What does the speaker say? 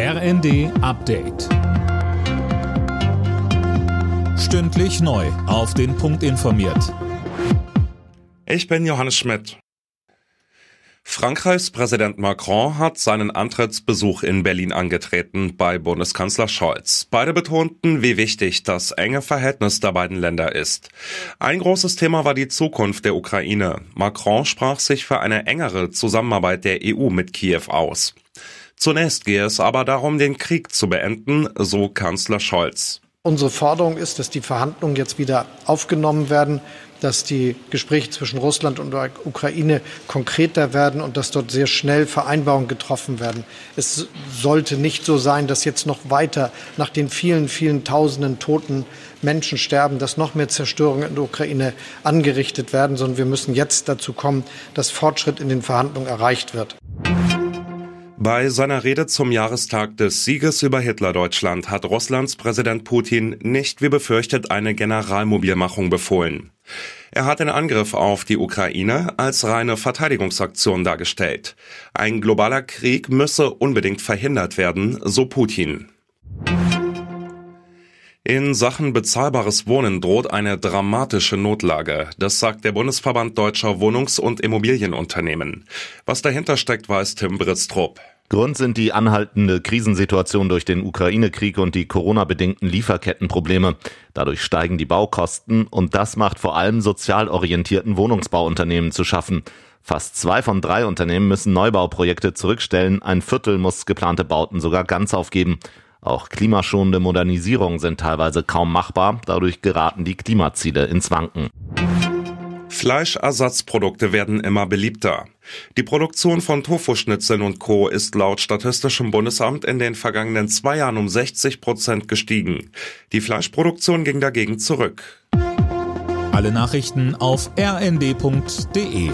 RND Update. Stündlich neu. Auf den Punkt informiert. Ich bin Johannes Schmidt. Frankreichs Präsident Macron hat seinen Antrittsbesuch in Berlin angetreten bei Bundeskanzler Scholz. Beide betonten, wie wichtig das enge Verhältnis der beiden Länder ist. Ein großes Thema war die Zukunft der Ukraine. Macron sprach sich für eine engere Zusammenarbeit der EU mit Kiew aus. Zunächst gehe es aber darum, den Krieg zu beenden, so Kanzler Scholz. Unsere Forderung ist, dass die Verhandlungen jetzt wieder aufgenommen werden, dass die Gespräche zwischen Russland und der Ukraine konkreter werden und dass dort sehr schnell Vereinbarungen getroffen werden. Es sollte nicht so sein, dass jetzt noch weiter nach den vielen, vielen tausenden toten Menschen sterben, dass noch mehr Zerstörungen in der Ukraine angerichtet werden, sondern wir müssen jetzt dazu kommen, dass Fortschritt in den Verhandlungen erreicht wird. Bei seiner Rede zum Jahrestag des Sieges über Hitler-Deutschland hat Russlands Präsident Putin nicht wie befürchtet eine Generalmobilmachung befohlen. Er hat den Angriff auf die Ukraine als reine Verteidigungsaktion dargestellt. Ein globaler Krieg müsse unbedingt verhindert werden, so Putin. In Sachen bezahlbares Wohnen droht eine dramatische Notlage. Das sagt der Bundesverband deutscher Wohnungs- und Immobilienunternehmen. Was dahinter steckt, weiß Tim Britztrup. Grund sind die anhaltende Krisensituation durch den Ukraine-Krieg und die Corona-bedingten Lieferkettenprobleme. Dadurch steigen die Baukosten und das macht vor allem sozial orientierten Wohnungsbauunternehmen zu schaffen. Fast zwei von drei Unternehmen müssen Neubauprojekte zurückstellen, ein Viertel muss geplante Bauten sogar ganz aufgeben. Auch klimaschonende Modernisierungen sind teilweise kaum machbar, dadurch geraten die Klimaziele ins Wanken. Fleischersatzprodukte werden immer beliebter. Die Produktion von Tofuschnitzeln und Co. ist laut Statistischem Bundesamt in den vergangenen zwei Jahren um 60 Prozent gestiegen. Die Fleischproduktion ging dagegen zurück. Alle Nachrichten auf rnd.de